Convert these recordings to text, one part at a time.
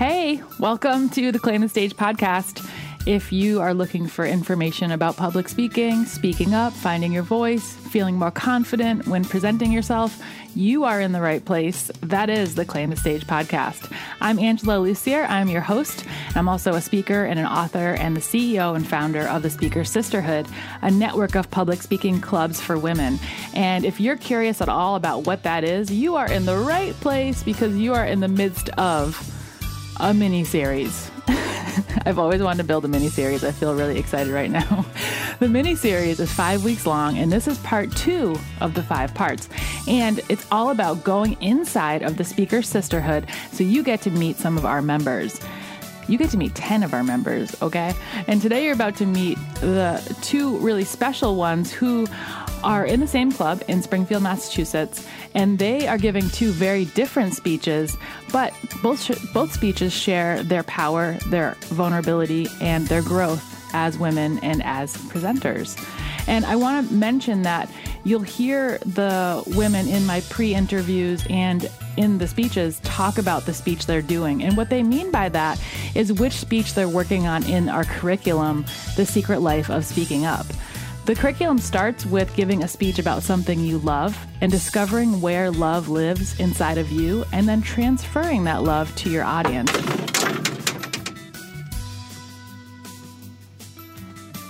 Hey, welcome to the Claim the Stage podcast. If you are looking for information about public speaking, speaking up, finding your voice, feeling more confident when presenting yourself, you are in the right place. That is the Claim the Stage podcast. I'm Angela Lussier. I'm your host. I'm also a speaker and an author and the CEO and founder of the Speaker Sisterhood, a network of public speaking clubs for women. And if you're curious at all about what that is, you are in the right place because you are in the midst of a mini series. I've always wanted to build a mini series. I feel really excited right now. The mini series is five weeks long, and this is part two of the five parts. And it's all about going inside of the Speaker Sisterhood so you get to meet some of our members. You get to meet 10 of our members, okay? And today you're about to meet the two really special ones who are in the same club in Springfield, Massachusetts, and they are giving two very different speeches, but both sh- both speeches share their power, their vulnerability, and their growth as women and as presenters. And I want to mention that you'll hear the women in my pre interviews and in the speeches talk about the speech they're doing. And what they mean by that is which speech they're working on in our curriculum, The Secret Life of Speaking Up. The curriculum starts with giving a speech about something you love and discovering where love lives inside of you, and then transferring that love to your audience.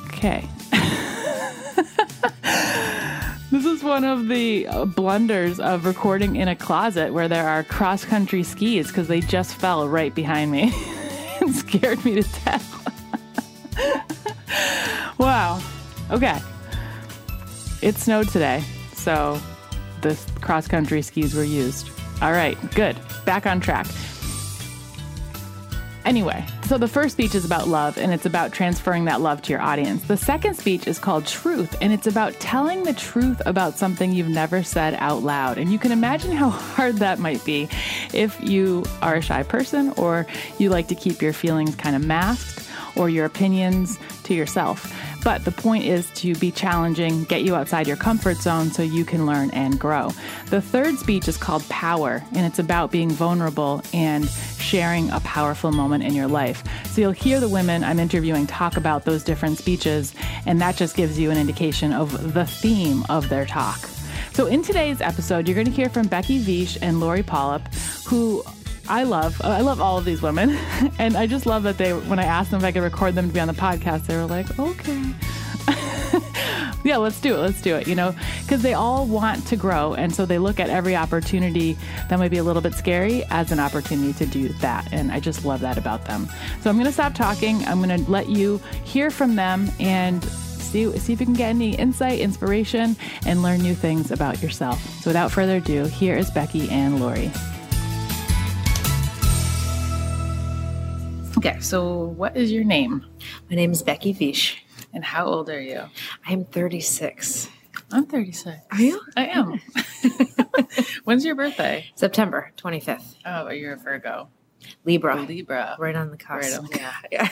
Okay. this is one of the uh, blunders of recording in a closet where there are cross country skis because they just fell right behind me and scared me to death. wow. Okay. It snowed today, so the cross country skis were used. All right, good. Back on track. Anyway, so the first speech is about love and it's about transferring that love to your audience. The second speech is called Truth and it's about telling the truth about something you've never said out loud. And you can imagine how hard that might be if you are a shy person or you like to keep your feelings kind of masked or your opinions to yourself. But the point is to be challenging, get you outside your comfort zone so you can learn and grow. The third speech is called Power, and it's about being vulnerable and sharing a powerful moment in your life. So you'll hear the women I'm interviewing talk about those different speeches, and that just gives you an indication of the theme of their talk. So, in today's episode, you're going to hear from Becky Vish and Lori Polyp, who I love. I love all of these women, and I just love that they. When I asked them if I could record them to be on the podcast, they were like, "Okay." yeah, let's do it. Let's do it. You know, because they all want to grow, and so they look at every opportunity that might be a little bit scary as an opportunity to do that. And I just love that about them. So I'm going to stop talking. I'm going to let you hear from them and see see if you can get any insight, inspiration, and learn new things about yourself. So without further ado, here is Becky and Lori. Okay, so what is your name? My name is Becky Vish. And how old are you? I'm 36. I'm 36. Are you? I am. When's your birthday? September 25th. Oh, you're a Virgo. Libra. Libra. Right on the cusp. Right on yeah. yeah.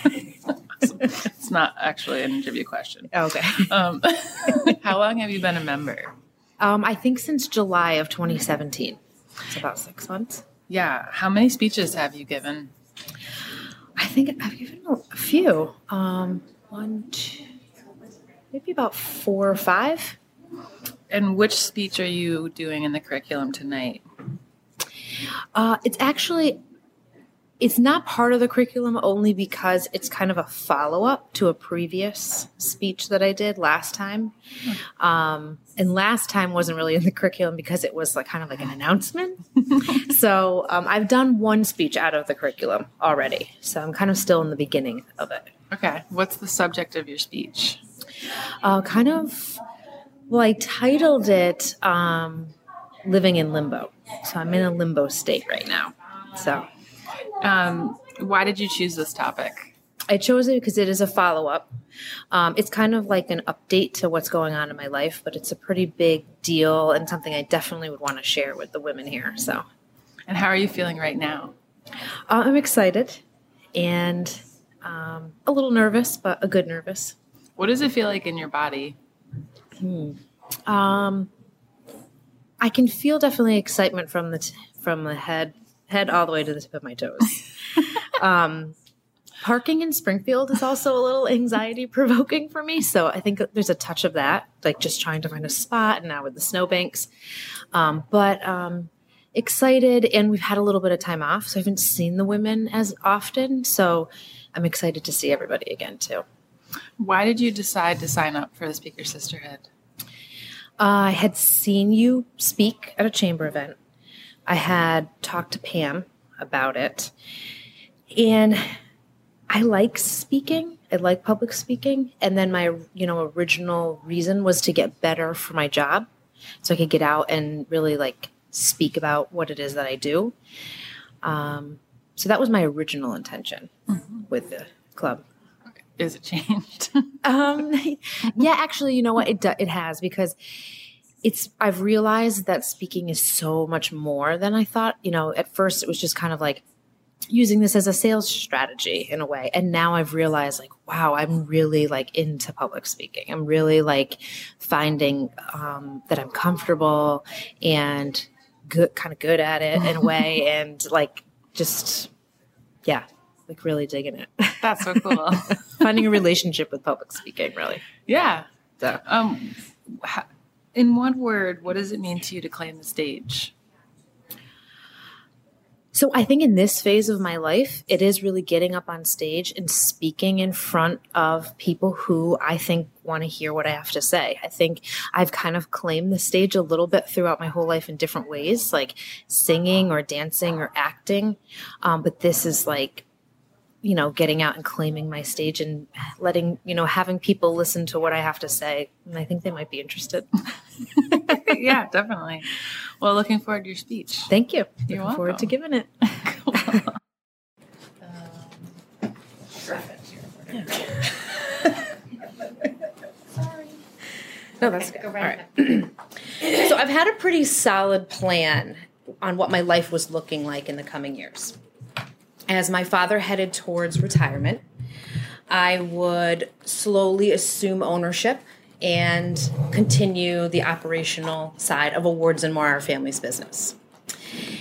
Awesome. It's not actually an interview question. okay. Um, how long have you been a member? Um, I think since July of 2017. It's about six months. Yeah. How many speeches have you given? I think I've given a few. Um, one, two, maybe about four or five. And which speech are you doing in the curriculum tonight? Uh, it's actually it's not part of the curriculum only because it's kind of a follow up to a previous speech that I did last time. Um, and last time wasn't really in the curriculum because it was like kind of like an announcement. so um, I've done one speech out of the curriculum already. So I'm kind of still in the beginning of it. Okay. What's the subject of your speech? Uh, kind of, well, I titled it um, Living in Limbo. So I'm in a limbo state right now. So. Um, why did you choose this topic? I chose it because it is a follow up. Um, it's kind of like an update to what's going on in my life, but it's a pretty big deal and something I definitely would want to share with the women here. So, and how are you feeling right now? Uh, I'm excited and um, a little nervous, but a good nervous. What does it feel like in your body? Hmm. Um, I can feel definitely excitement from the t- from the head head all the way to the tip of my toes. Um, parking in Springfield is also a little anxiety provoking for me. So I think there's a touch of that, like just trying to find a spot and now with the snowbanks. Um, but um, excited, and we've had a little bit of time off, so I haven't seen the women as often. So I'm excited to see everybody again too. Why did you decide to sign up for the Speaker Sisterhood? Uh, I had seen you speak at a chamber event. I had talked to Pam about it. And I like speaking. I like public speaking. And then my, you know, original reason was to get better for my job. So I could get out and really like speak about what it is that I do. Um, so that was my original intention mm-hmm. with the club. Is it changed? um, yeah, actually, you know what? It it has because it's I've realized that speaking is so much more than I thought. You know, at first it was just kind of like using this as a sales strategy in a way, and now I've realized like, wow, I'm really like into public speaking. I'm really like finding um, that I'm comfortable and good, kind of good at it in a way, and like just yeah, like really digging it. That's so cool. Finding a relationship with public speaking, really. Yeah. So. Um, in one word, what does it mean to you to claim the stage? So I think in this phase of my life, it is really getting up on stage and speaking in front of people who I think want to hear what I have to say. I think I've kind of claimed the stage a little bit throughout my whole life in different ways, like singing or dancing or acting. Um, but this is like you know, getting out and claiming my stage and letting, you know, having people listen to what I have to say. And I think they might be interested. yeah, definitely. Well, looking forward to your speech. Thank you. You're looking welcome. forward to giving it. cool. um, No, that's okay. good. All right. so I've had a pretty solid plan on what my life was looking like in the coming years as my father headed towards retirement, I would slowly assume ownership and continue the operational side of Awards and More, our family's business.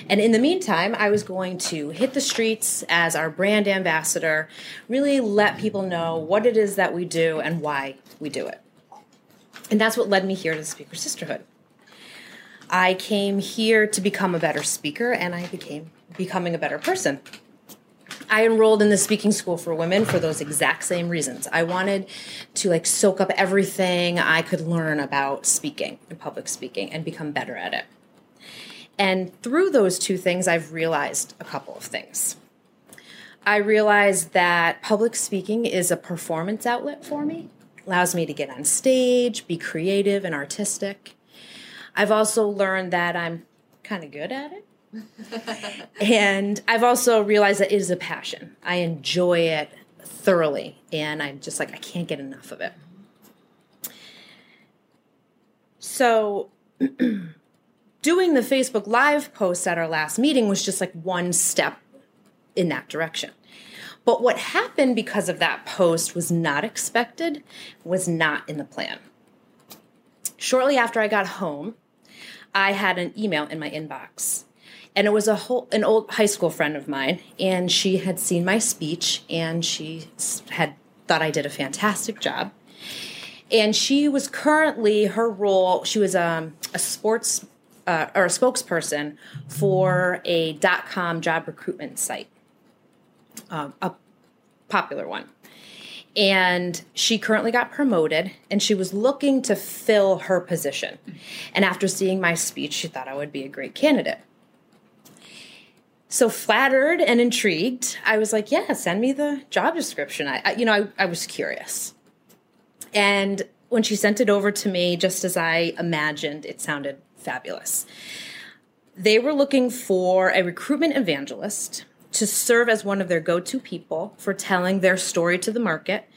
And in the meantime, I was going to hit the streets as our brand ambassador, really let people know what it is that we do and why we do it. And that's what led me here to the Speaker Sisterhood. I came here to become a better speaker and I became becoming a better person. I enrolled in the speaking school for women for those exact same reasons. I wanted to like soak up everything I could learn about speaking and public speaking and become better at it. And through those two things, I've realized a couple of things. I realized that public speaking is a performance outlet for me, allows me to get on stage, be creative and artistic. I've also learned that I'm kind of good at it and I've also realized that it is a passion. I enjoy it thoroughly, and I'm just like, I can't get enough of it. So, doing the Facebook Live post at our last meeting was just like one step in that direction. But what happened because of that post was not expected, was not in the plan. Shortly after I got home, I had an email in my inbox and it was a whole an old high school friend of mine and she had seen my speech and she had thought I did a fantastic job. And she was currently her role she was um, a sports uh, or a spokesperson for a dot com job recruitment site um, a popular one. And she currently got promoted and she was looking to fill her position. And after seeing my speech she thought i would be a great candidate so flattered and intrigued, I was like, "Yeah, send me the job description." I, I you know, I, I was curious, and when she sent it over to me, just as I imagined, it sounded fabulous. They were looking for a recruitment evangelist to serve as one of their go to people for telling their story to the market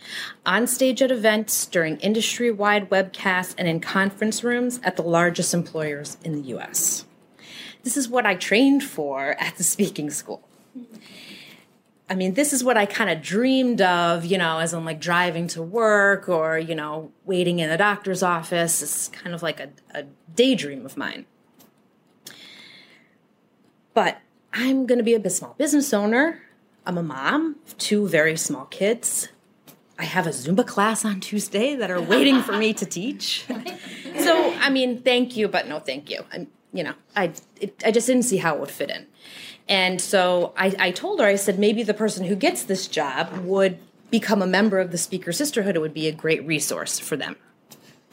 on stage at events, during industry wide webcasts, and in conference rooms at the largest employers in the US this is what I trained for at the speaking school. I mean, this is what I kind of dreamed of, you know, as I'm like driving to work or, you know, waiting in a doctor's office. It's kind of like a, a daydream of mine. But I'm going to be a small business owner. I'm a mom of two very small kids. I have a Zumba class on Tuesday that are waiting for me to teach. so, I mean, thank you, but no thank you. I'm, you know, I, it, I just didn't see how it would fit in. And so I, I told her, I said, maybe the person who gets this job would become a member of the Speaker Sisterhood. It would be a great resource for them.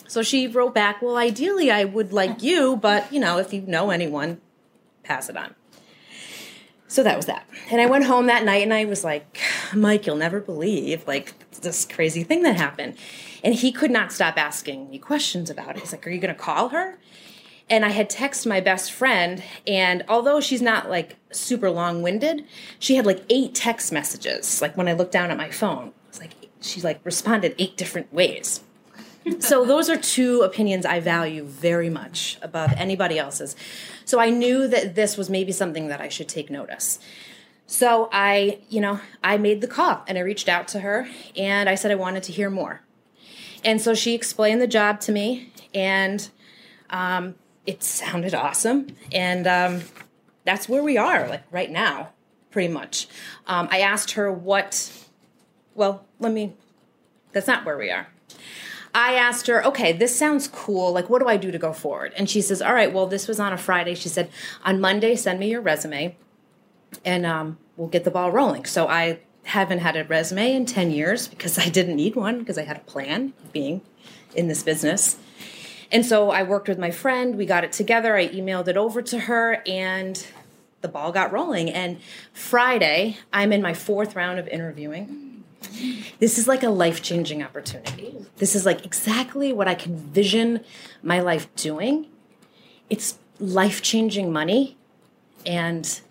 So she wrote back, well, ideally I would like you, but, you know, if you know anyone, pass it on. So that was that. And I went home that night and I was like, Mike, you'll never believe like this crazy thing that happened. And he could not stop asking me questions about it. He's like, Are you going to call her? And I had texted my best friend, and although she's not like super long winded, she had like eight text messages. Like when I looked down at my phone, it's like she like responded eight different ways. so those are two opinions I value very much above anybody else's. So I knew that this was maybe something that I should take notice. So I, you know, I made the call and I reached out to her and I said I wanted to hear more. And so she explained the job to me and um, it sounded awesome. And um, that's where we are, like right now, pretty much. Um, I asked her what, well, let me, that's not where we are. I asked her, okay, this sounds cool. Like, what do I do to go forward? And she says, all right, well, this was on a Friday. She said, on Monday, send me your resume and um, we'll get the ball rolling. So I haven't had a resume in 10 years because I didn't need one because I had a plan of being in this business. And so I worked with my friend, we got it together, I emailed it over to her, and the ball got rolling. And Friday, I'm in my fourth round of interviewing this is like a life changing opportunity. This is like exactly what I can vision my life doing. It's life changing money and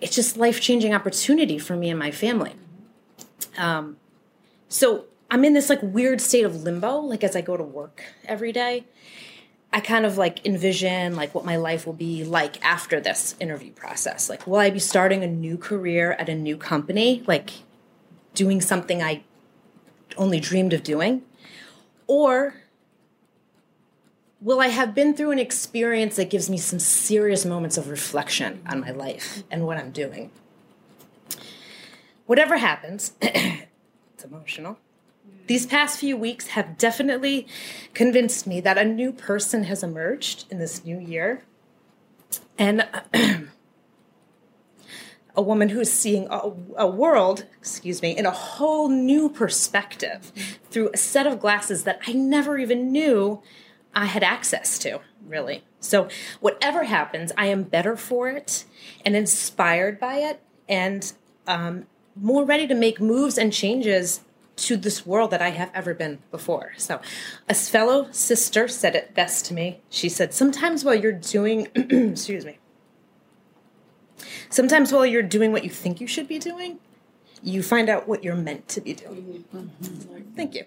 it's just life changing opportunity for me and my family. Um, so I'm in this like weird state of limbo, like as I go to work every day. I kind of like envision like what my life will be like after this interview process. Like, will I be starting a new career at a new company? Like, doing something I only dreamed of doing? Or will I have been through an experience that gives me some serious moments of reflection on my life and what I'm doing? Whatever happens, it's emotional. These past few weeks have definitely convinced me that a new person has emerged in this new year. And a woman who's seeing a, a, world, excuse me, in a whole new perspective through a set of glasses that I never even knew I had access to, really. So, whatever happens, I am better for it and inspired by it and um, more ready to make moves and changes to this world that I have ever been before. So, a fellow sister said it best to me. She said, Sometimes while you're doing, excuse me, sometimes while you're doing what you think you should be doing, you find out what you're meant to be doing. Mm-hmm. Thank you.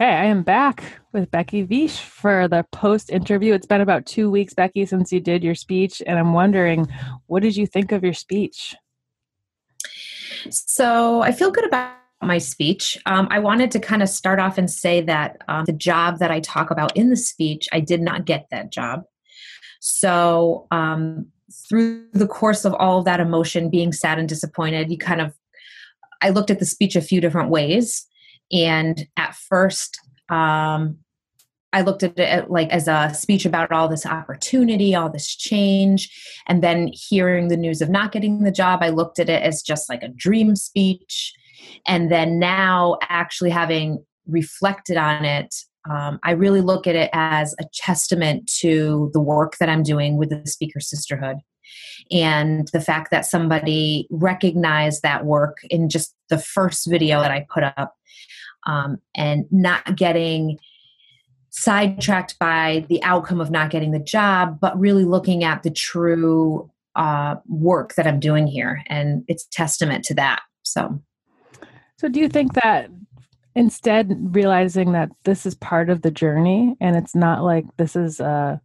Okay, I am back with Becky Vish for the post interview. It's been about two weeks, Becky, since you did your speech, and I'm wondering, what did you think of your speech? So I feel good about my speech. Um, I wanted to kind of start off and say that um, the job that I talk about in the speech, I did not get that job. So um, through the course of all of that emotion, being sad and disappointed, you kind of, I looked at the speech a few different ways. And at first, um, I looked at it like as a speech about all this opportunity, all this change. And then hearing the news of not getting the job, I looked at it as just like a dream speech. And then now, actually having reflected on it, um, I really look at it as a testament to the work that I'm doing with the Speaker Sisterhood and the fact that somebody recognized that work in just the first video that I put up um, and not getting sidetracked by the outcome of not getting the job, but really looking at the true uh, work that I'm doing here. And it's testament to that. So, so do you think that instead realizing that this is part of the journey and it's not like this is a,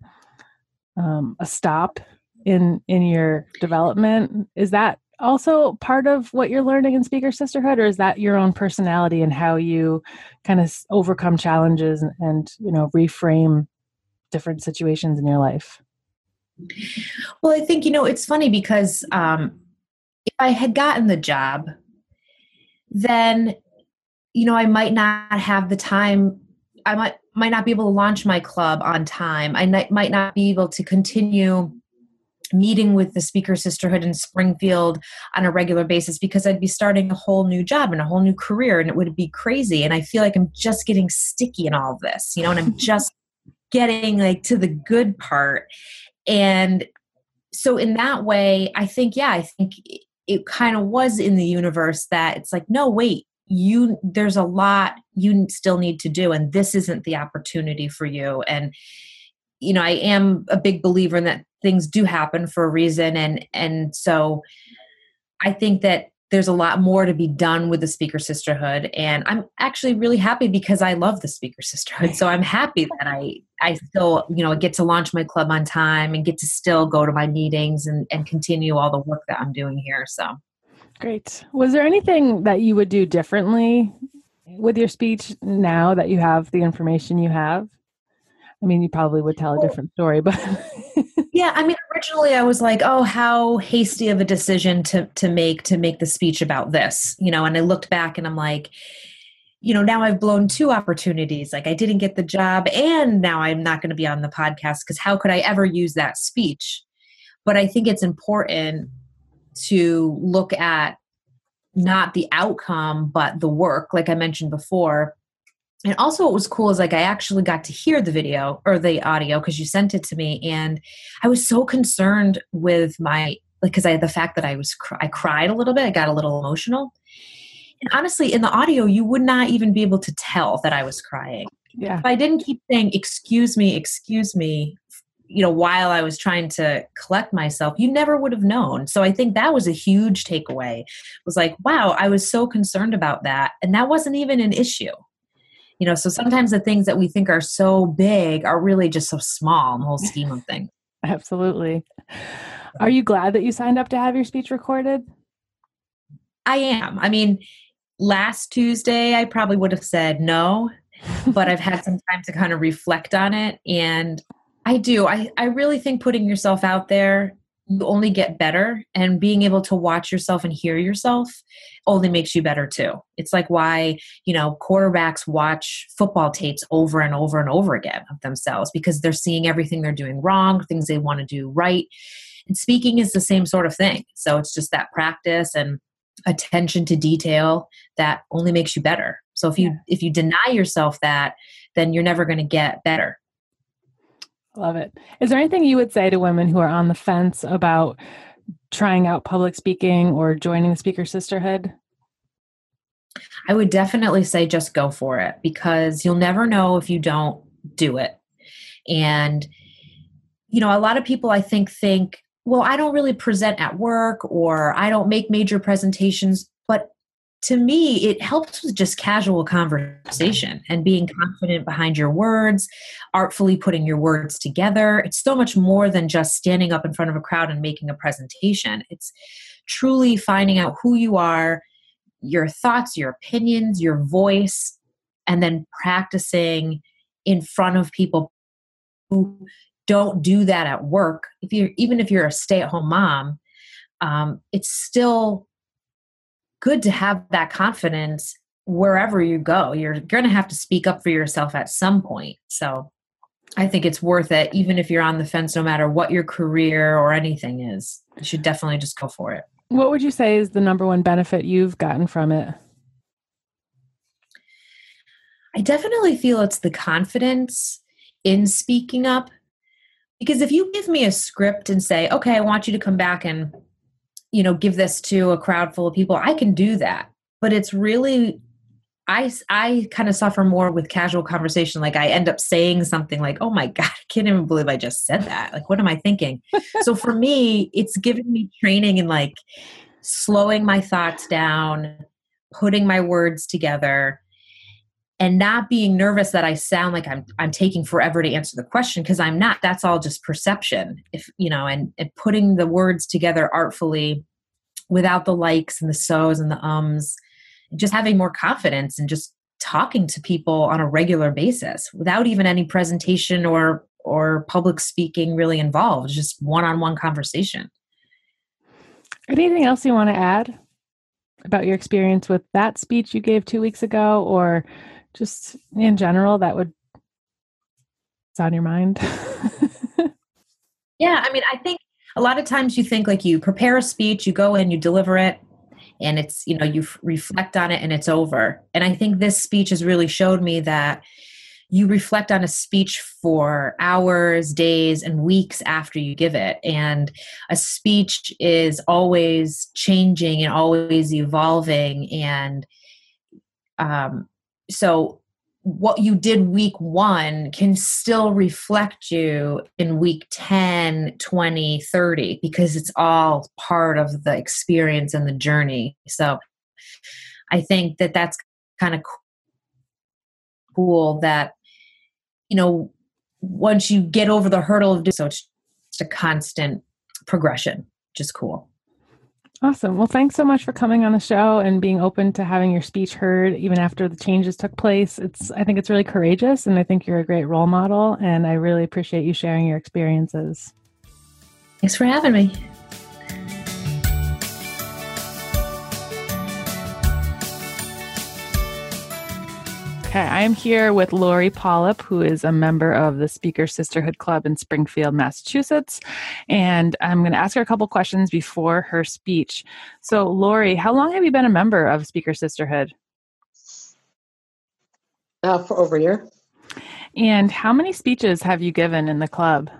um, a stop in in your development is that also part of what you're learning in speaker sisterhood or is that your own personality and how you kind of overcome challenges and, and you know reframe different situations in your life? Well i think you know it's funny because um if i had gotten the job then you know i might not have the time i might might not be able to launch my club on time. I might not be able to continue meeting with the speaker sisterhood in Springfield on a regular basis because I'd be starting a whole new job and a whole new career and it would be crazy. And I feel like I'm just getting sticky in all of this, you know, and I'm just getting like to the good part. And so in that way, I think, yeah, I think it kind of was in the universe that it's like, no, wait, you there's a lot you still need to do and this isn't the opportunity for you and you know i am a big believer in that things do happen for a reason. And and so i think that there's a lot more to be done with the speaker sisterhood. And i'm actually really happy because i love the speaker sisterhood. So i'm happy that i i still you know get to launch my club on time and get to still go to my meetings and and continue all the work that i'm doing here. So. Great. Was there anything that you would do differently with your speech now that you have the information you have I mean, you probably would tell a different story, but yeah, I mean, originally I was like, "Oh, how hasty of a decision to to make to make the speech about this," you know. And I looked back and I'm like, you know, now I've blown two opportunities. Like I didn't get the job, and now I'm not going to be on the podcast because how could I ever use that speech? But I think it's important to look at not the outcome, but the work, like I mentioned before and also what was cool is like i actually got to hear the video or the audio because you sent it to me and i was so concerned with my like because i had the fact that i was i cried a little bit i got a little emotional. And honestly in the audio you would not even be able to tell that i was crying. Yeah. If i didn't keep saying excuse me excuse me you know while i was trying to collect myself you never would have known. So i think that was a huge takeaway. It was like wow i was so concerned about that and that wasn't even an issue you know so sometimes the things that we think are so big are really just so small in the whole scheme of things. Absolutely. Are you glad that you signed up to have your speech recorded? I am. I mean last tuesday i probably would have said no but i've had some time to kind of reflect on it and i do. I, I really think putting yourself out there you only get better and being able to watch yourself and hear yourself only makes you better too. It's like why you know quarterbacks watch football tapes over and over and over again of themselves because they're seeing everything they're doing wrong things they want to do right. And speaking is the same sort of thing. So it's just that practice and attention to detail that only makes you better. So if you yeah. if you deny yourself that then you're never going to get better Love it. Is there anything you would say to women who are on the fence about trying out public speaking or joining the Speaker Sisterhood? I would definitely say just go for it because you'll never know if you don't do it. And, you know, a lot of people I think think, well, I don't really present at work or I don't make major presentations, to me, it helps with just casual conversation and being confident behind your words, artfully putting your words together. It's so much more than just standing up in front of a crowd and making a presentation. It's truly finding out who you are, your thoughts, your opinions, your voice, and then practicing in front of people who don't do that at work. If you're even if you're a stay-at-home mom, um, it's still good to have that confidence wherever you go. You're going to have to speak up for yourself at some point. So I think it's worth it, even if you're on the fence, no matter what your career or anything is. You should definitely just go for it. What would you say is the number one benefit you've gotten from it? I definitely feel it's the confidence in speaking up. Because if you give me a script and say, okay, I want you to come back and you know give this to a crowd full of people i can do that. But it's really i i kind of suffer more with casual conversation like i end up saying something like oh my god i can't even believe i just said that. Like what am i thinking? So for me it's giving me training in like slowing my thoughts down putting my words together and not being nervous that I sound like I'm I'm taking forever to answer the question because I'm not. That's all just perception. If you know, and, and putting the words together artfully without the likes and the so's and the ums, just having more confidence and just talking to people on a regular basis without even any presentation or or public speaking really involved, just one-on-one conversation. Anything else you want to add about your experience with that speech you gave 2 weeks ago or just in general that would it's on your mind? yeah, I mean, I think a lot of times you think like you prepare a speech, you go in, you deliver it, and it's, you know, you f- reflect on it and it's over. And I think this speech has really showed me that you reflect on a speech for hours, days, and weeks after you give it. And a speech is always changing and always evolving. And um, so what you did week one can still reflect you in week 10 20 30 because it's all part of the experience and the journey. So i think that that's kind of cool that you know once you get over the hurdle of doing so it's just a constant progression just cool Awesome. Well, thanks so much for coming on the show and being open to having your speech heard even after the changes took place. It's I think it's really courageous and I think you're a great role model and I really appreciate you sharing your experiences. Thanks for having me. Okay, I am here with Lori Polyp, who is a member of the Speaker Sisterhood Club in Springfield, Massachusetts. And I'm going to ask her a couple questions before her speech. So, Lori, how long have you been a member of Speaker Sisterhood? Uh, for over a year. And how many speeches have you given in the club?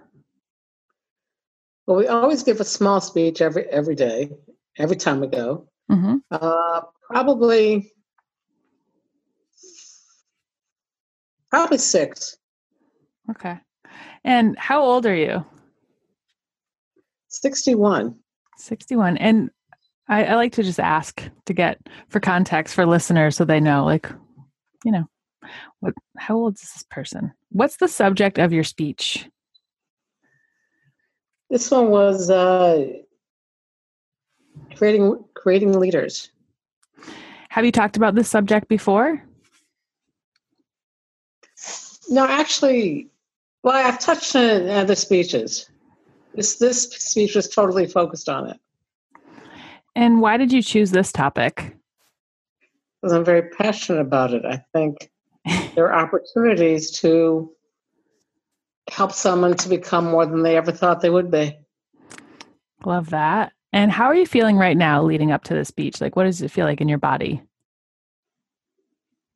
Well, we always give a small speech every every day, every time we go. Mm-hmm. Uh, probably Probably six. Okay. And how old are you? 61. 61. And I, I, like to just ask to get for context for listeners so they know, like, you know, what how old is this person? What's the subject of your speech? This one was uh, creating creating leaders. Have you talked about this subject before? No, actually, well, I've touched on other speeches. This this speech was totally focused on it. And why did you choose this topic? Because I'm very passionate about it. I think there are opportunities to help someone to become more than they ever thought they would be. Love that. And how are you feeling right now leading up to the speech? Like, what does it feel like in your body?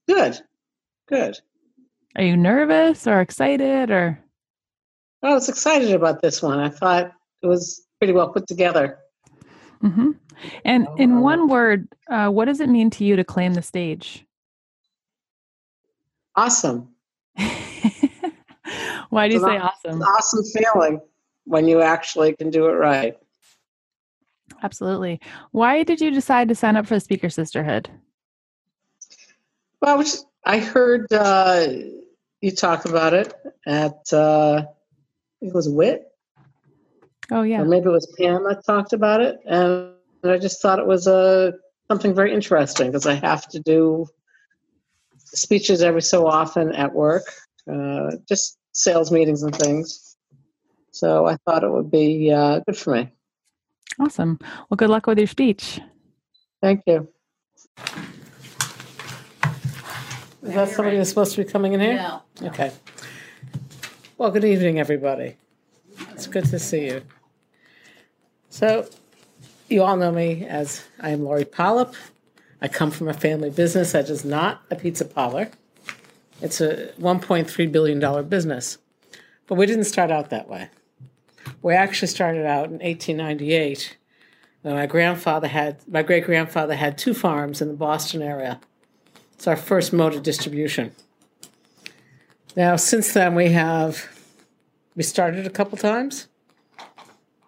Good. Good. Are you nervous or excited or? I was excited about this one. I thought it was pretty well put together. Mm-hmm. And in one word, uh, what does it mean to you to claim the stage? Awesome. Why do you say awesome? awesome feeling when you actually can do it right. Absolutely. Why did you decide to sign up for the Speaker Sisterhood? Well, I heard uh, you talk about it at uh, it was Wit. Oh yeah, or maybe it was Pam that talked about it, and I just thought it was a uh, something very interesting because I have to do speeches every so often at work, uh, just sales meetings and things. So I thought it would be uh, good for me. Awesome. Well, good luck with your speech. Thank you. Is that somebody that's supposed to be coming in here? No. Okay. Well, good evening, everybody. It's good to see you. So, you all know me as I am Lori Polyp. I come from a family business that is not a pizza parlor. It's a $1.3 billion business. But we didn't start out that way. We actually started out in 1898 when my grandfather had, my great grandfather had two farms in the Boston area it's our first mode of distribution. Now, since then, we have we started a couple times.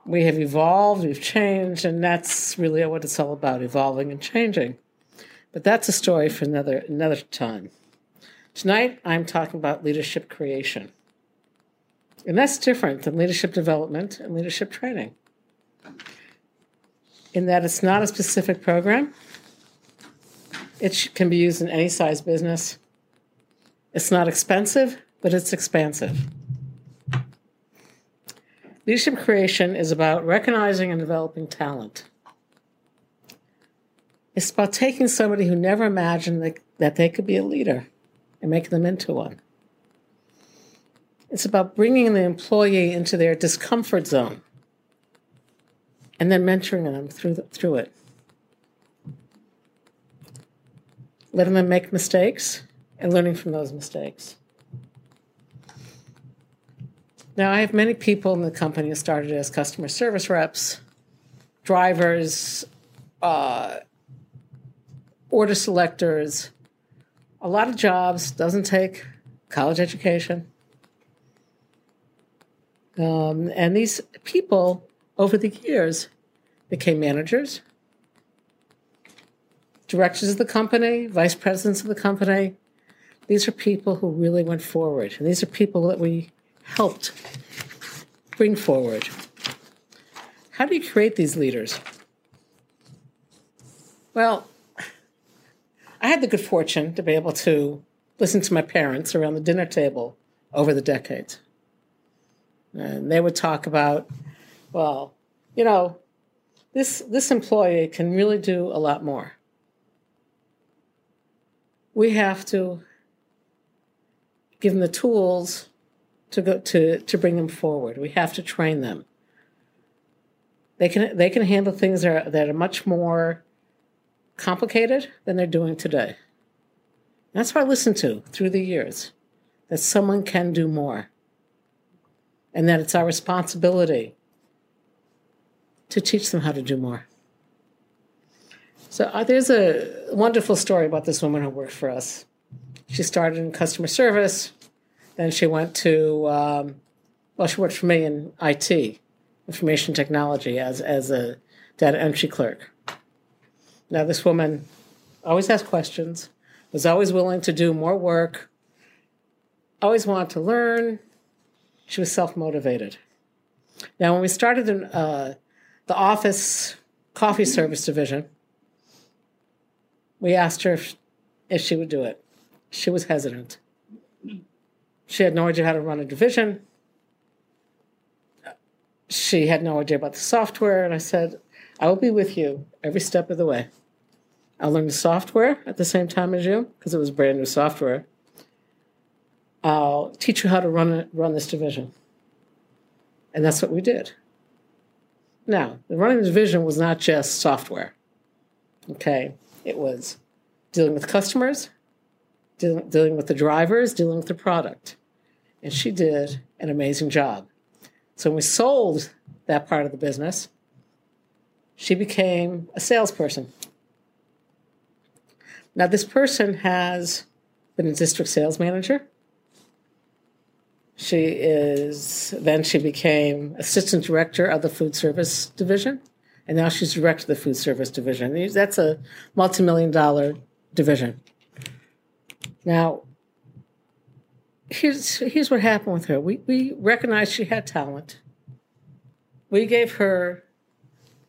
We have evolved, we've changed, and that's really what it's all about: evolving and changing. But that's a story for another another time. Tonight, I'm talking about leadership creation, and that's different than leadership development and leadership training. in that it's not a specific program. It can be used in any size business. It's not expensive, but it's expansive. Leadership creation is about recognizing and developing talent. It's about taking somebody who never imagined that, they could be a leader and making them into one. It's about bringing the employee into their discomfort zone and then mentoring them through, the, through it. Letting them make mistakes and learning from those mistakes. Now, I have many people in the company who started as customer service reps, drivers, uh, order selectors. A lot of jobs doesn't take college education. Um, and these people, over the years, became managers, directors of the company, vice presidents of the company. These are people who really went forward. And these are people that we helped bring forward. How do you create these leaders? Well, I had the good fortune to be able to listen to my parents around the dinner table over the decades. And they would talk about, well, you know, this this employee can really do a lot more. We have to give them the tools to go to to bring them forward. We have to train them. They can they can handle things that are, that are much more complicated than they're doing today. That's what I listened to through the years. That someone can do more. And that it's our responsibility to teach them how to do more. So uh, there's a wonderful story about this woman who worked for us. She started in customer service, then she went to, um, well, she worked for me in IT, information technology, as, as a data entry clerk. Now, this woman always has questions, was always willing to do more work, always wanted to learn. She was self motivated. Now, when we started in uh, the office coffee service division, we asked her if, if she would do it. She was hesitant. She had no idea how to run a division. She had no idea about the software, and I said, I will be with you every step of the way. I'll learn the software at the same time as you, because it was brand new software. I'll teach you how to run run this division. And that's what we did. Now, the running division was not just software. Okay, it was dealing with customers, dealing, with the drivers, dealing with the product. And she did an amazing job. So when we sold that part of the business, she became a salesperson. Now, this person has been a district sales manager. She is, then she became assistant director of the food service division, and now she's director of the food service division. That's a multi million dollar division. Now, here's, here's what happened with her we, we recognized she had talent, we gave her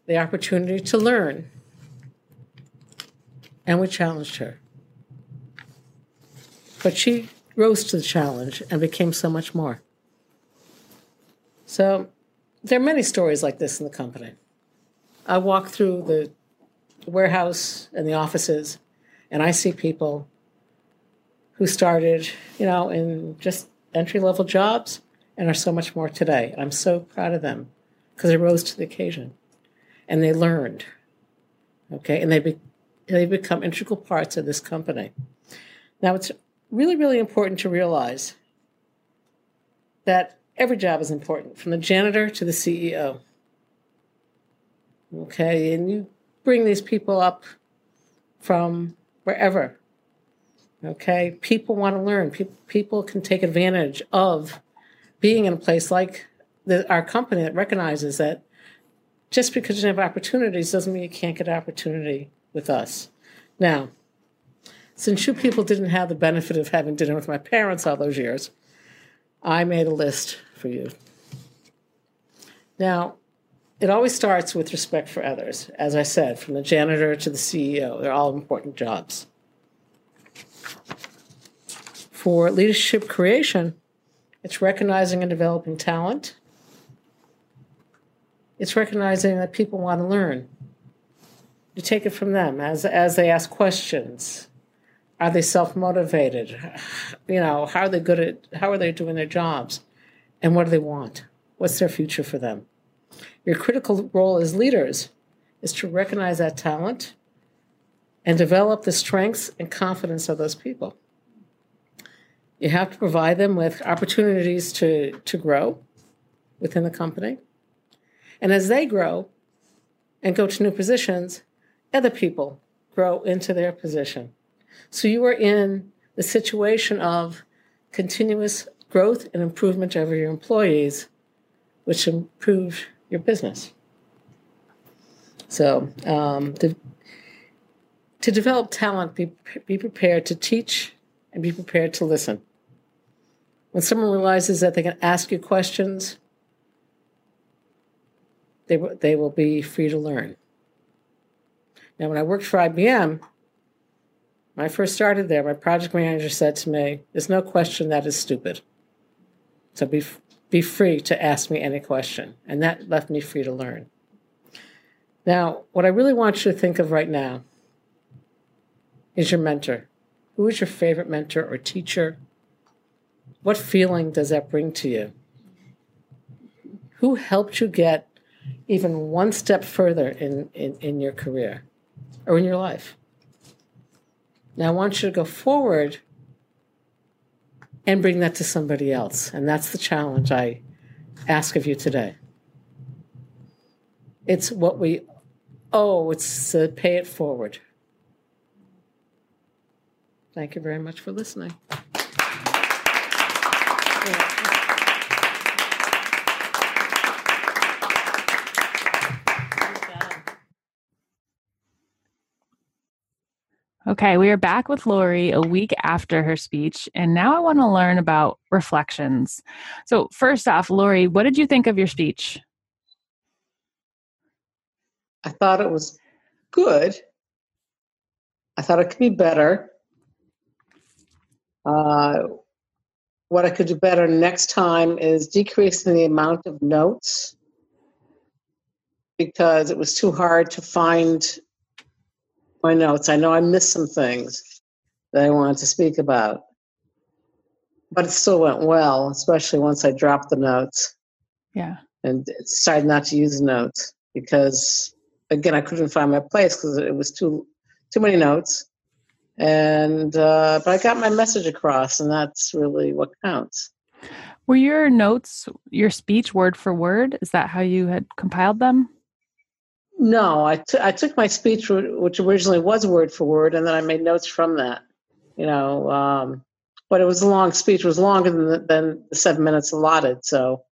the opportunity to learn and we challenged her. But she rose to the challenge and became so much more. So there are many stories like this in the company. I walk through the warehouse and the offices, and I see people who started, you know, in just entry level jobs and are so much more today. I'm so proud of them because they rose to the occasion and they learned. Okay, and they be, they become integral parts of this company. Now, it's really, really important to realize that every job is important, from the janitor to the CEO. Okay, and you bring these people up from wherever. Okay, people want to learn. People, people can take advantage of being in a place like the, our company that recognizes that just because you have opportunities doesn't mean you can't get opportunity with us. Now, since you people didn't have the benefit of having dinner with my parents all those years, I made a list for you. Now, it always starts with respect for others. As I said, from the janitor to the CEO, they're all important jobs. For leadership creation, it's recognizing and developing talent. It's recognizing that people want to learn. You take it from them as, as they ask questions. Are they self motivated? You know, how are they good at, how are they doing their jobs? And what do they want? What's their future for them? Your critical role as leaders is to recognize that talent and develop the strengths and confidence of those people. You have to provide them with opportunities to, to grow within the company. And as they grow and go to new positions, other people grow into their position. So you are in the situation of continuous growth and improvement over your employees, which improves your business. So, um, to, to develop talent, be, be prepared to teach and be prepared to listen. When someone realizes that they can ask you questions, they, they will be free to learn. Now, when I worked for IBM, when I first started there, my project manager said to me, There's no question that is stupid. So be, be free to ask me any question. And that left me free to learn. Now, what I really want you to think of right now is your mentor. Who is your favorite mentor or teacher? What feeling does that bring to you? Who helped you get even one step further in, in, in your career or in your life? Now, I want you to go forward and bring that to somebody else. And that's the challenge I ask of you today. It's what we owe, it's to pay it forward. Thank you very much for listening. Okay, we are back with Lori a week after her speech, and now I want to learn about reflections. So, first off, Lori, what did you think of your speech? I thought it was good. I thought it could be better. Uh, what I could do better next time is decreasing the amount of notes because it was too hard to find my notes. I know I missed some things that I wanted to speak about, but it still went well, especially once I dropped the notes. Yeah. And decided not to use the notes because, again, I couldn't find my place because it was too too many notes. And uh, but I got my message across, and that's really what counts. Were your notes your speech word for word? Is that how you had compiled them? No, I, t- I took my speech, which originally was word for word, and then I made notes from that. You know, um, but it was a long speech. It was longer than the, than the seven minutes allotted, so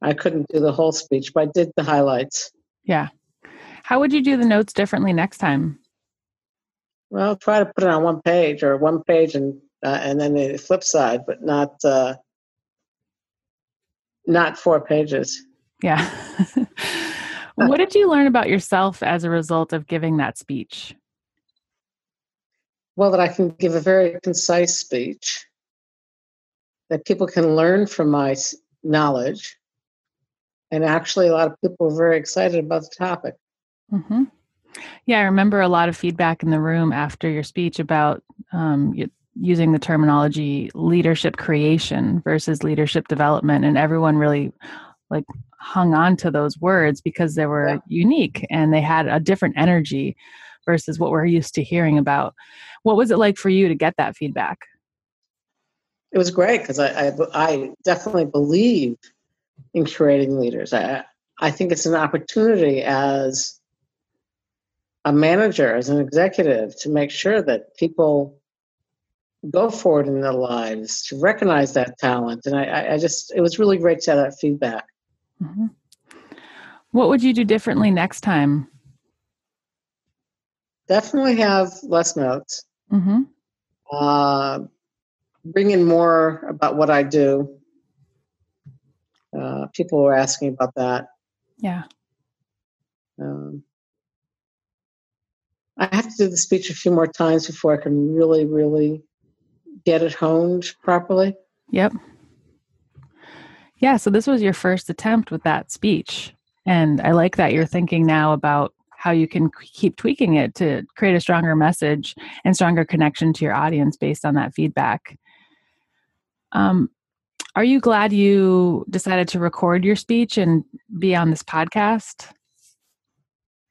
I couldn't do the whole speech, but I did the highlights. Yeah. How would you do the notes differently next time? Well, try to put it on one page or one page and uh, and then the flip side, but not uh, not four pages. Yeah. what did you learn about yourself as a result of giving that speech? Well, that I can give a very concise speech, that people can learn from my knowledge. And actually, a lot of people were very excited about the topic. Mm-hmm. Yeah, I remember a lot of feedback in the room after your speech about um, using the terminology leadership creation versus leadership development, and everyone really like hung on to those words because they were yeah. unique and they had a different energy versus what we're used to hearing about. What was it like for you to get that feedback? It was great because I, I, I definitely believe in creating leaders. I I think it's an opportunity as a manager, as an executive, to make sure that people go forward in their lives, to recognize that talent. And I, I just, it was really great to have that feedback. Mm-hmm. What would you do differently next time? Definitely have less notes. Mm-hmm. Uh, bring in more about what I do. Uh, people were asking about that. Yeah. Um, I have to do the speech a few more times before I can really, really get it honed properly. Yep. Yeah, so this was your first attempt with that speech. And I like that you're thinking now about how you can keep tweaking it to create a stronger message and stronger connection to your audience based on that feedback. Um, are you glad you decided to record your speech and be on this podcast?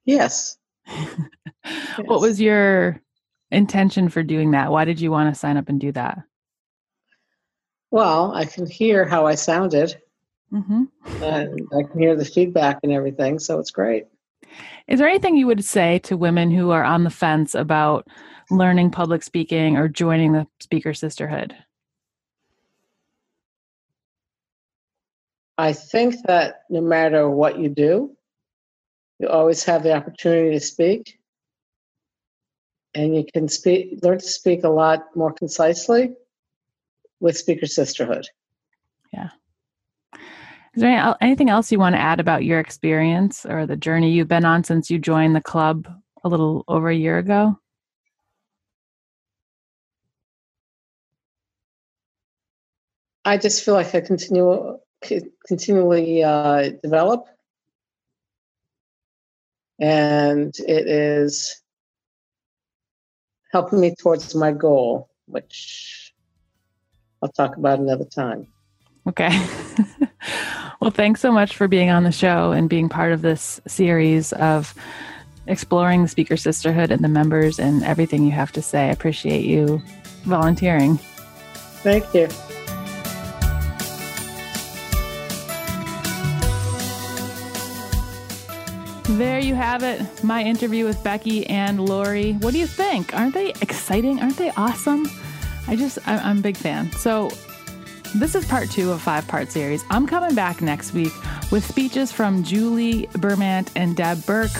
Yes. What was your intention for doing that? Why did you want to sign up and do that? Well, I can hear how I sounded, Mm-hmm. and I can hear the feedback and everything, so it's great. Is there anything you would say to women who are on the fence about learning public speaking or joining the Speaker Sisterhood? I think that no matter what you do, you always have the opportunity to speak, and you can speak, learn to speak a lot more concisely with Speaker Sisterhood. Yeah. Is there anything else you want to add about your experience or the journey you've been on since you joined the club a little over a year ago? I just feel like I continue continually uh, develop, and it is helping me towards my goal, which I'll talk about another time. Okay. well, thanks so much for being on the show and being part of this series of exploring the Speaker Sisterhood and the members and everything you have to say. I appreciate you volunteering. Thank you. There you have it, my interview with Becky and Lori. What do you think? Aren't they exciting? Aren't they awesome? I just, I, I'm a big fan. So, this is part two of five part series. I'm coming back next week with speeches from Julie Bermant and Deb Burke,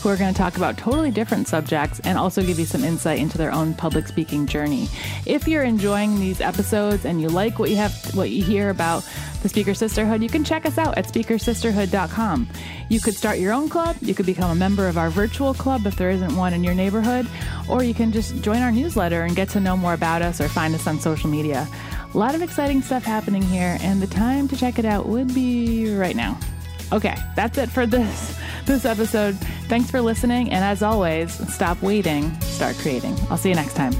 who are going to talk about totally different subjects and also give you some insight into their own public speaking journey. If you're enjoying these episodes and you like what you have, what you hear about the Speaker Sisterhood, you can check us out at speakersisterhood.com. You could start your own club, you could become a member of our virtual club if there isn't one in your neighborhood, or you can just join our newsletter and get to know more about us or find us on social media. A lot of exciting stuff happening here, and the time to check it out would be right now. Okay, that's it for this this episode. Thanks for listening, and as always, stop waiting, start creating. I'll see you next time.